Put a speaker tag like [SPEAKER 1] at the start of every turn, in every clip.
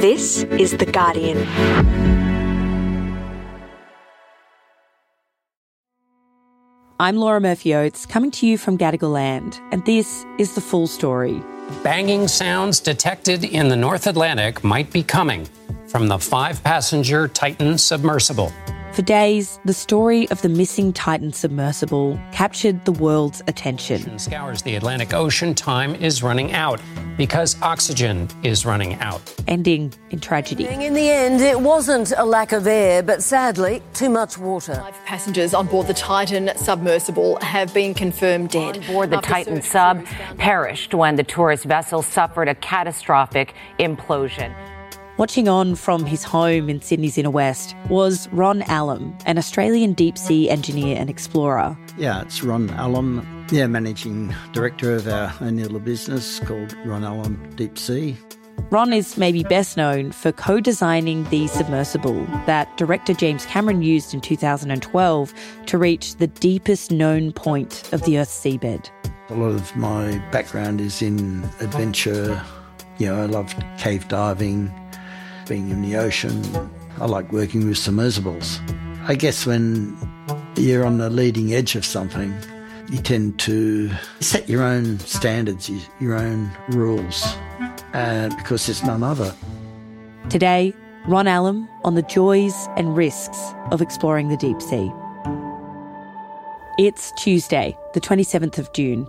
[SPEAKER 1] This is The Guardian.
[SPEAKER 2] I'm Laura Murphy Oates, coming to you from Gadigal Land, and this is the full story.
[SPEAKER 3] Banging sounds detected in the North Atlantic might be coming from the five passenger Titan submersible.
[SPEAKER 2] For days, the story of the missing Titan submersible captured the world's attention.
[SPEAKER 3] Scours the Atlantic Ocean. Time is running out because oxygen is running out.
[SPEAKER 2] Ending in tragedy.
[SPEAKER 4] In the end, it wasn't a lack of air, but sadly, too much water.
[SPEAKER 5] Five passengers on board the Titan submersible have been confirmed dead.
[SPEAKER 6] On board the Titan sub perished when the tourist vessel suffered a catastrophic implosion.
[SPEAKER 2] Watching on from his home in Sydney's inner west was Ron Allum, an Australian deep sea engineer and explorer.
[SPEAKER 7] Yeah, it's Ron Allum, yeah, managing director of our own little business called Ron Allum Deep Sea.
[SPEAKER 2] Ron is maybe best known for co designing the submersible that director James Cameron used in 2012 to reach the deepest known point of the Earth's seabed.
[SPEAKER 7] A lot of my background is in adventure. You know, I love cave diving, being in the ocean. I like working with submersibles. I guess when you're on the leading edge of something, you tend to set your own standards, your own rules, uh, because there's none other.
[SPEAKER 2] Today, Ron Allum on the joys and risks of exploring the deep sea. It's Tuesday, the 27th of June.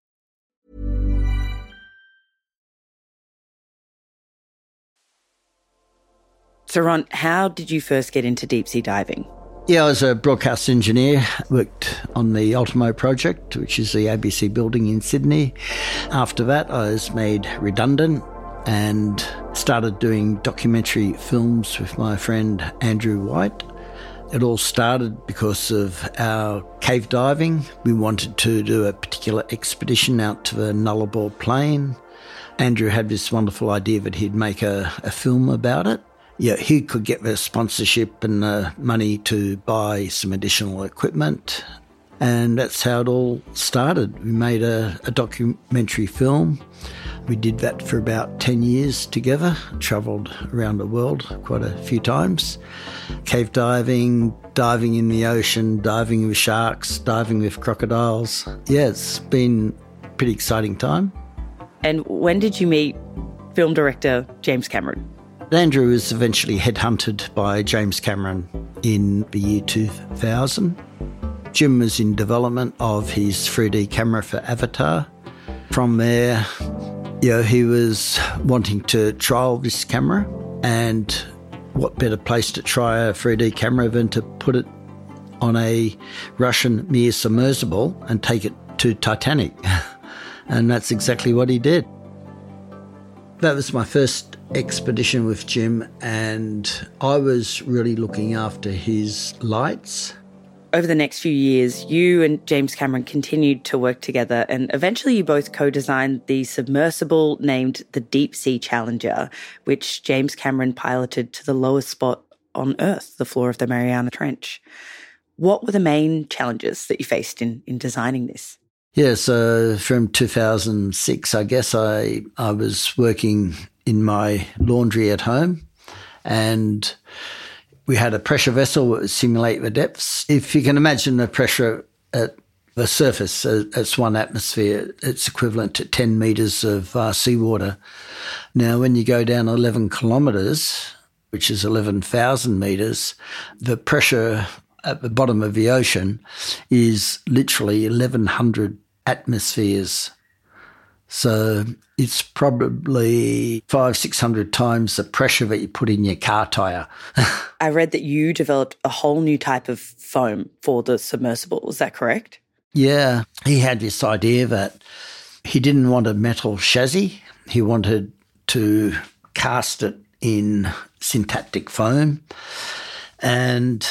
[SPEAKER 2] So, Ron, how did you first get into deep sea diving?
[SPEAKER 7] Yeah, I was a broadcast engineer, worked on the Ultimo project, which is the ABC building in Sydney. After that, I was made redundant and started doing documentary films with my friend Andrew White. It all started because of our cave diving. We wanted to do a particular expedition out to the Nullarbor Plain. Andrew had this wonderful idea that he'd make a, a film about it. Yeah, he could get the sponsorship and the money to buy some additional equipment. And that's how it all started. We made a, a documentary film. We did that for about 10 years together, travelled around the world quite a few times. Cave diving, diving in the ocean, diving with sharks, diving with crocodiles. Yeah, it's been a pretty exciting time.
[SPEAKER 2] And when did you meet film director James Cameron?
[SPEAKER 7] Andrew was eventually headhunted by James Cameron in the year 2000. Jim was in development of his 3D camera for Avatar. From there, you know, he was wanting to trial this camera, and what better place to try a 3D camera than to put it on a Russian Mir submersible and take it to Titanic? and that's exactly what he did. That was my first expedition with Jim, and I was really looking after his lights.
[SPEAKER 2] Over the next few years, you and James Cameron continued to work together, and eventually you both co designed the submersible named the Deep Sea Challenger, which James Cameron piloted to the lowest spot on Earth, the floor of the Mariana Trench. What were the main challenges that you faced in, in designing this?
[SPEAKER 7] Yeah, so from 2006, I guess I, I was working in my laundry at home and we had a pressure vessel that would simulate the depths. If you can imagine the pressure at the surface, uh, it's one atmosphere, it's equivalent to 10 metres of uh, seawater. Now, when you go down 11 kilometres, which is 11,000 metres, the pressure at the bottom of the ocean is literally 1,100 atmospheres. So it's probably five, 600 times the pressure that you put in your car tyre.
[SPEAKER 2] I read that you developed a whole new type of foam for the submersible. Is that correct?
[SPEAKER 7] Yeah. He had this idea that he didn't want a metal chassis, he wanted to cast it in syntactic foam. And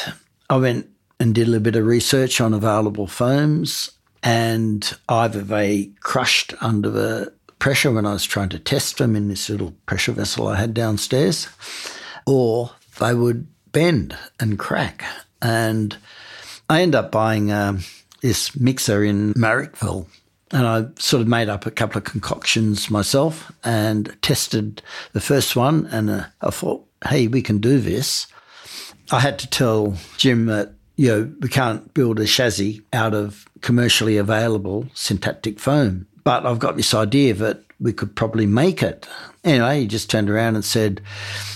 [SPEAKER 7] I went and did a little bit of research on available foams, and either they crushed under the pressure when I was trying to test them in this little pressure vessel I had downstairs, or they would bend and crack. And I ended up buying um, this mixer in Marrickville. And I sort of made up a couple of concoctions myself and tested the first one. And uh, I thought, hey, we can do this. I had to tell Jim that, you know, we can't build a chassis out of commercially available syntactic foam. But I've got this idea that we could probably make it. Anyway, he just turned around and said,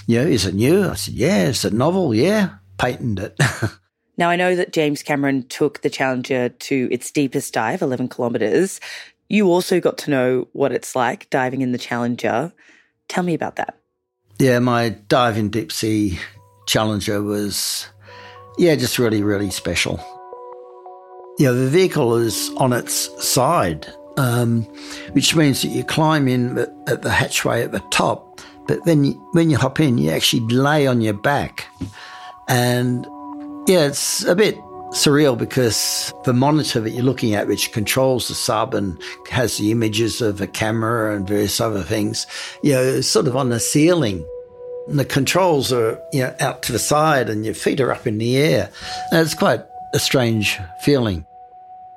[SPEAKER 7] you know, is it new? I said, yeah. Is it novel? Yeah. Patent it.
[SPEAKER 2] Now, I know that James Cameron took the Challenger to its deepest dive, 11 kilometres. You also got to know what it's like diving in the Challenger. Tell me about that.
[SPEAKER 7] Yeah, my dive in deep sea Challenger was, yeah, just really, really special. Yeah, the vehicle is on its side, um, which means that you climb in at the hatchway at the top, but then you, when you hop in, you actually lay on your back. And yeah, it's a bit surreal because the monitor that you're looking at, which controls the sub and has the images of a camera and various other things, you know, is sort of on the ceiling. And the controls are, you know, out to the side and your feet are up in the air. And it's quite a strange feeling.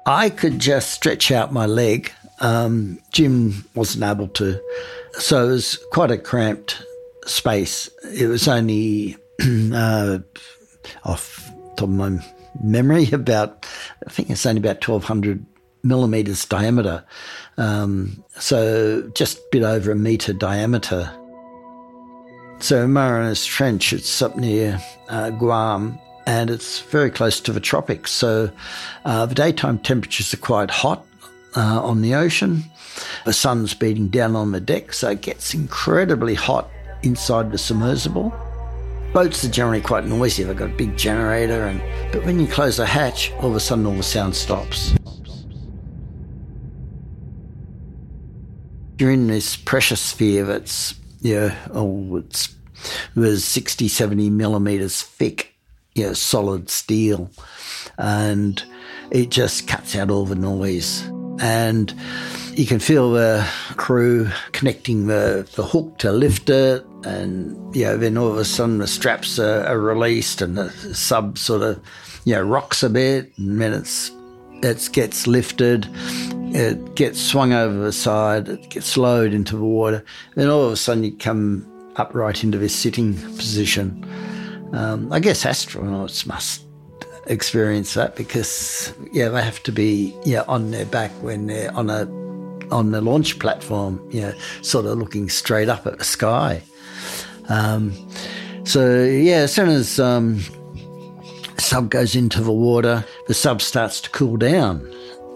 [SPEAKER 7] I could just stretch out my leg. Um, Jim wasn't able to. So it was quite a cramped space. It was only uh, off top of my memory, about I think it's only about twelve hundred millimeters diameter, um, so just a bit over a meter diameter. So Marianas Trench, it's up near uh, Guam, and it's very close to the tropics. So uh, the daytime temperatures are quite hot uh, on the ocean. The sun's beating down on the deck, so it gets incredibly hot inside the submersible. Boats are generally quite noisy. They've got a big generator, and but when you close the hatch, all of a sudden all the sound stops. You're in this pressure sphere that's yeah, oh, it's it was 60, 70 millimeters thick, yeah, solid steel, and it just cuts out all the noise. And you can feel the crew connecting the, the hook to lift it, and know, then all of a sudden the straps are, are released and the sub sort of you know rocks a bit, and then it's it gets lifted, it gets swung over the side, it gets lowered into the water, then all of a sudden you come upright into this sitting position. Um, I guess astronauts must experience that because yeah they have to be yeah on their back when they're on a on the launch platform, know, sort of looking straight up at the sky. Um, so yeah, as soon as um, sub goes into the water, the sub starts to cool down,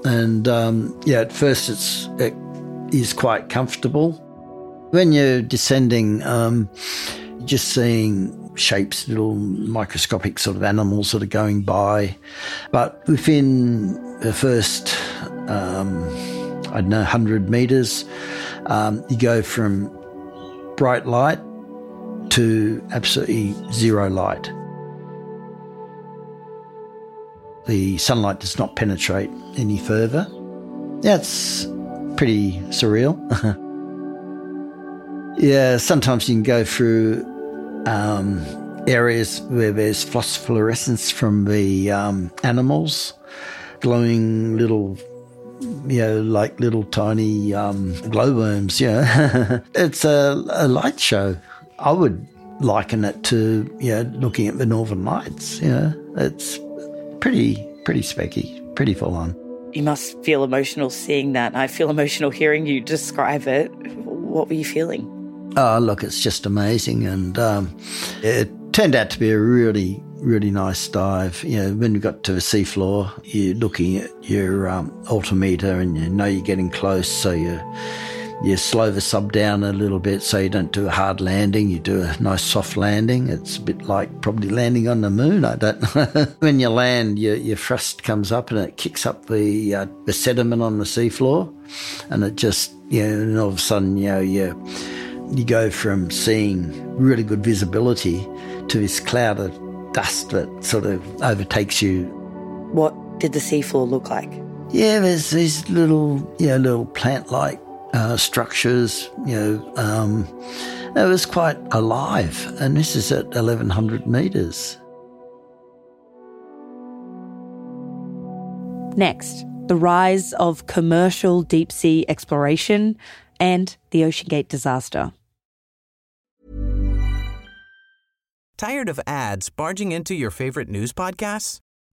[SPEAKER 7] and um, yeah, at first it's it is quite comfortable. When you're descending, um, just seeing shapes, little microscopic sort of animals that are going by, but within the first um, I don't know, 100 meters. Um, you go from bright light to absolutely zero light. The sunlight does not penetrate any further. That's pretty surreal. yeah, sometimes you can go through um, areas where there's phosphorescence from the um, animals, glowing little you know, like little tiny um, glowworms. Yeah, it's a, a light show. I would liken it to you know looking at the northern lights. You know, it's pretty pretty specky, pretty full on.
[SPEAKER 2] You must feel emotional seeing that. I feel emotional hearing you describe it. What were you feeling?
[SPEAKER 7] Oh, look, it's just amazing. And um, it turned out to be a really, really nice dive. You know, when we got to the seafloor, you're looking at your um, altimeter and you know you're getting close, so you you slow the sub down a little bit so you don't do a hard landing. You do a nice soft landing. It's a bit like probably landing on the moon. I don't know. when you land, your, your thrust comes up and it kicks up the, uh, the sediment on the seafloor. And it just, you know, and all of a sudden, you know, you, you go from seeing really good visibility to this cloud of dust that sort of overtakes you.
[SPEAKER 2] What did the seafloor look like?
[SPEAKER 7] Yeah, there's these little, you know, little plant-like uh, structures. You know, um, it was quite alive, and this is at 1100 meters.
[SPEAKER 2] Next, the rise of commercial deep sea exploration and the OceanGate disaster.
[SPEAKER 8] Tired of ads barging into your favorite news podcasts?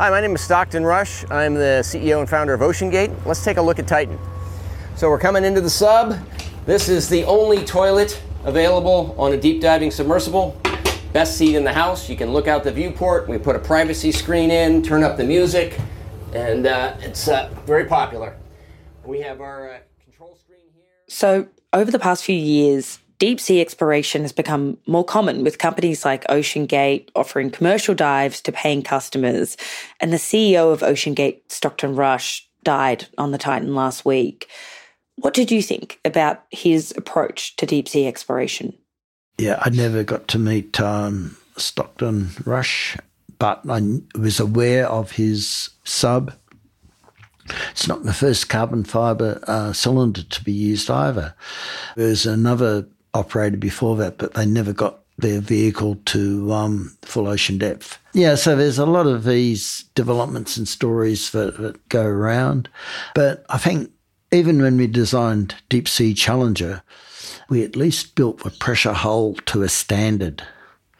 [SPEAKER 9] Hi, my name is Stockton Rush. I'm the CEO and founder of OceanGate. Let's take a look at Titan. So we're coming into the sub. This is the only toilet available on a deep diving submersible. Best seat in the house. You can look out the viewport. We put a privacy screen in, turn up the music, and uh, it's uh, very popular. We have our uh, control screen here.
[SPEAKER 2] So, over the past few years, deep sea exploration has become more common with companies like OceanGate offering commercial dives to paying customers. And the CEO of OceanGate, Stockton Rush, died on the Titan last week. What did you think about his approach to deep sea exploration?
[SPEAKER 7] Yeah, I never got to meet um, Stockton Rush, but I was aware of his sub. It's not the first carbon fibre uh, cylinder to be used either. There's another operator before that, but they never got their vehicle to um, full ocean depth. Yeah, so there's a lot of these developments and stories that, that go around. But I think even when we designed Deep Sea Challenger, we at least built the pressure hull to a standard.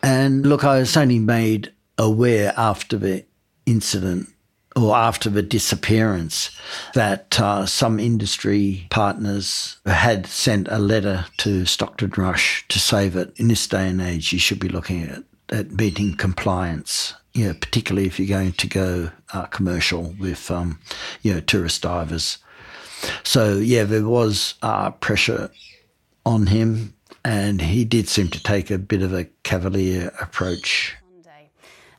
[SPEAKER 7] And look, I was only made aware after the incident or after the disappearance that uh, some industry partners had sent a letter to Stockton Rush to say that in this day and age you should be looking at, at meeting compliance. You know, particularly if you're going to go uh, commercial with, um, you know, tourist divers. So yeah, there was uh, pressure on him, and he did seem to take a bit of a cavalier approach.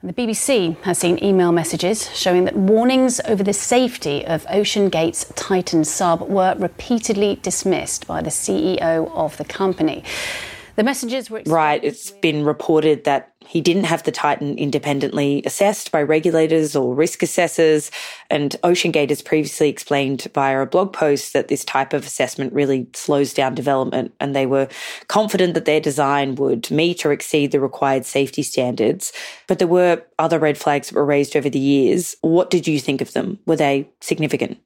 [SPEAKER 10] The BBC has seen email messages showing that warnings over the safety of OceanGate's Titan sub were repeatedly dismissed by the CEO of the company. The messages were.
[SPEAKER 2] Right. It's been reported that he didn't have the Titan independently assessed by regulators or risk assessors. And OceanGate has previously explained via a blog post that this type of assessment really slows down development. And they were confident that their design would meet or exceed the required safety standards. But there were other red flags that were raised over the years. What did you think of them? Were they significant?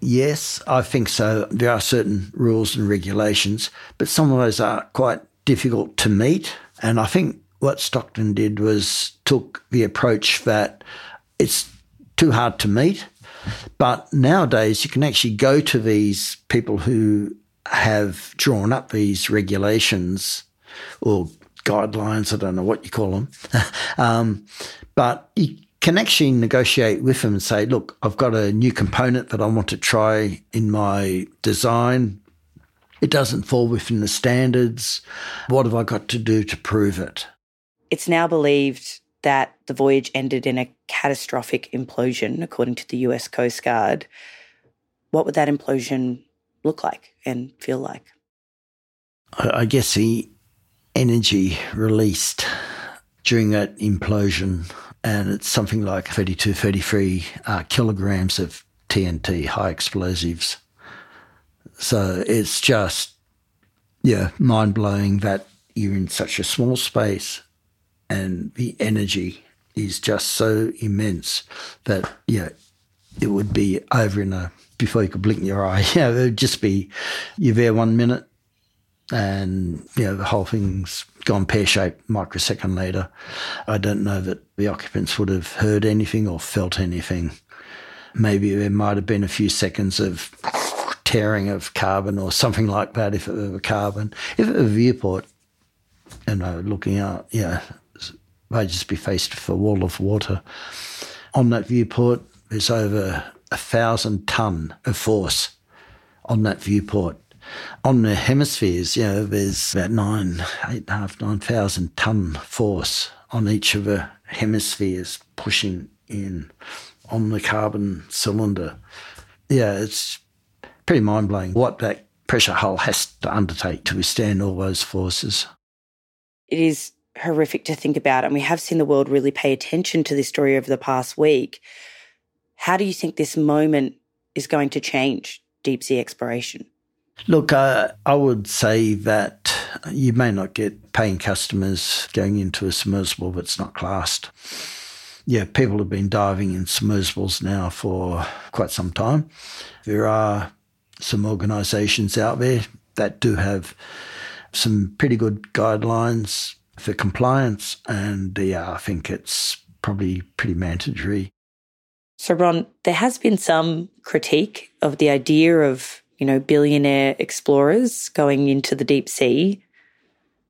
[SPEAKER 7] Yes, I think so. There are certain rules and regulations, but some of those are quite difficult to meet. And I think what Stockton did was took the approach that it's too hard to meet. But nowadays, you can actually go to these people who have drawn up these regulations or guidelines, I don't know what you call them. um, but you can actually negotiate with them and say, look, I've got a new component that I want to try in my design. It doesn't fall within the standards. What have I got to do to prove it?
[SPEAKER 2] It's now believed that the voyage ended in a catastrophic implosion, according to the US Coast Guard. What would that implosion look like and feel like?
[SPEAKER 7] I guess the energy released during that implosion, and it's something like 32, 33 uh, kilograms of TNT, high explosives. So it's just, yeah, mind blowing that you're in such a small space and the energy is just so immense that, yeah, it would be over in a, before you could blink your eye. Yeah, it would just be, you're there one minute and, you know, the whole thing's gone pear shaped microsecond later. I don't know that the occupants would have heard anything or felt anything. Maybe there might have been a few seconds of tearing of carbon or something like that if it were a carbon. If it were a viewport, you know, looking out, yeah, they'd just be faced with a wall of water. On that viewport, there's over a thousand ton of force on that viewport. On the hemispheres, you know, there's about nine, eight and a half, nine thousand ton force on each of the hemispheres pushing in on the carbon cylinder. Yeah, it's pretty mind blowing what that pressure hull has to undertake to withstand all those forces.
[SPEAKER 2] It is horrific to think about, and we have seen the world really pay attention to this story over the past week. How do you think this moment is going to change deep sea exploration?
[SPEAKER 7] Look, uh, I would say that you may not get paying customers going into a submersible that's not classed. Yeah, people have been diving in submersibles now for quite some time. There are some organisations out there that do have some pretty good guidelines for compliance, and yeah, I think it's probably pretty mandatory.
[SPEAKER 2] So, Ron, there has been some critique of the idea of you know, billionaire explorers going into the deep sea.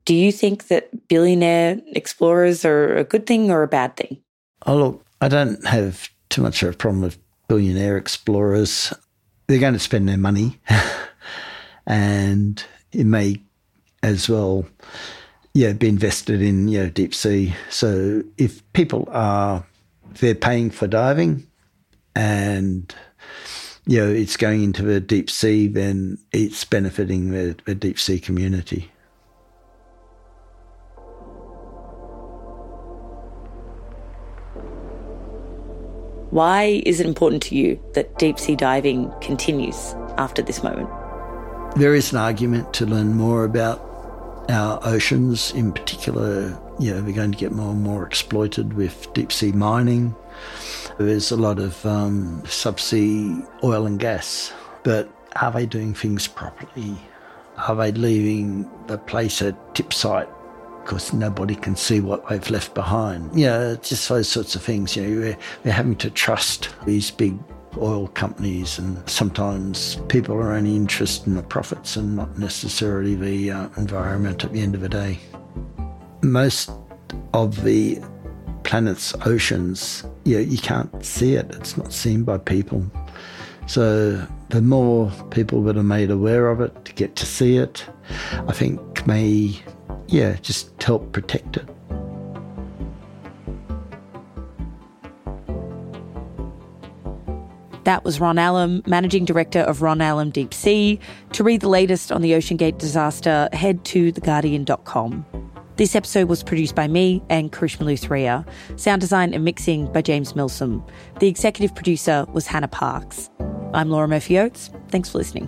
[SPEAKER 2] Do you think that billionaire explorers are a good thing or a bad thing?
[SPEAKER 7] Oh, look, I don't have too much of a problem with billionaire explorers. They're going to spend their money, and it may as well, yeah, be invested in you know deep sea. So if people are they're paying for diving, and you know, it's going into the deep sea, then it's benefiting the, the deep sea community.
[SPEAKER 2] Why is it important to you that deep sea diving continues after this moment?
[SPEAKER 7] There is an argument to learn more about our oceans, in particular. You know, we're going to get more and more exploited with deep sea mining. There's a lot of um, subsea oil and gas, but are they doing things properly? Are they leaving the place at tip site because nobody can see what they've left behind? You know, just those sorts of things. You know, we're, we're having to trust these big oil companies, and sometimes people are only interested in the profits and not necessarily the uh, environment at the end of the day. Most of the planet's oceans, you, know, you can't see it. It's not seen by people. So the more people that are made aware of it to get to see it, I think may, yeah, just help protect it.
[SPEAKER 2] That was Ron Allum, Managing Director of Ron Allum Deep Sea. To read the latest on the OceanGate disaster, head to theguardian.com. This episode was produced by me and Karishma Luthria. Sound design and mixing by James Milsom. The executive producer was Hannah Parks. I'm Laura Murphy Oates. Thanks for listening.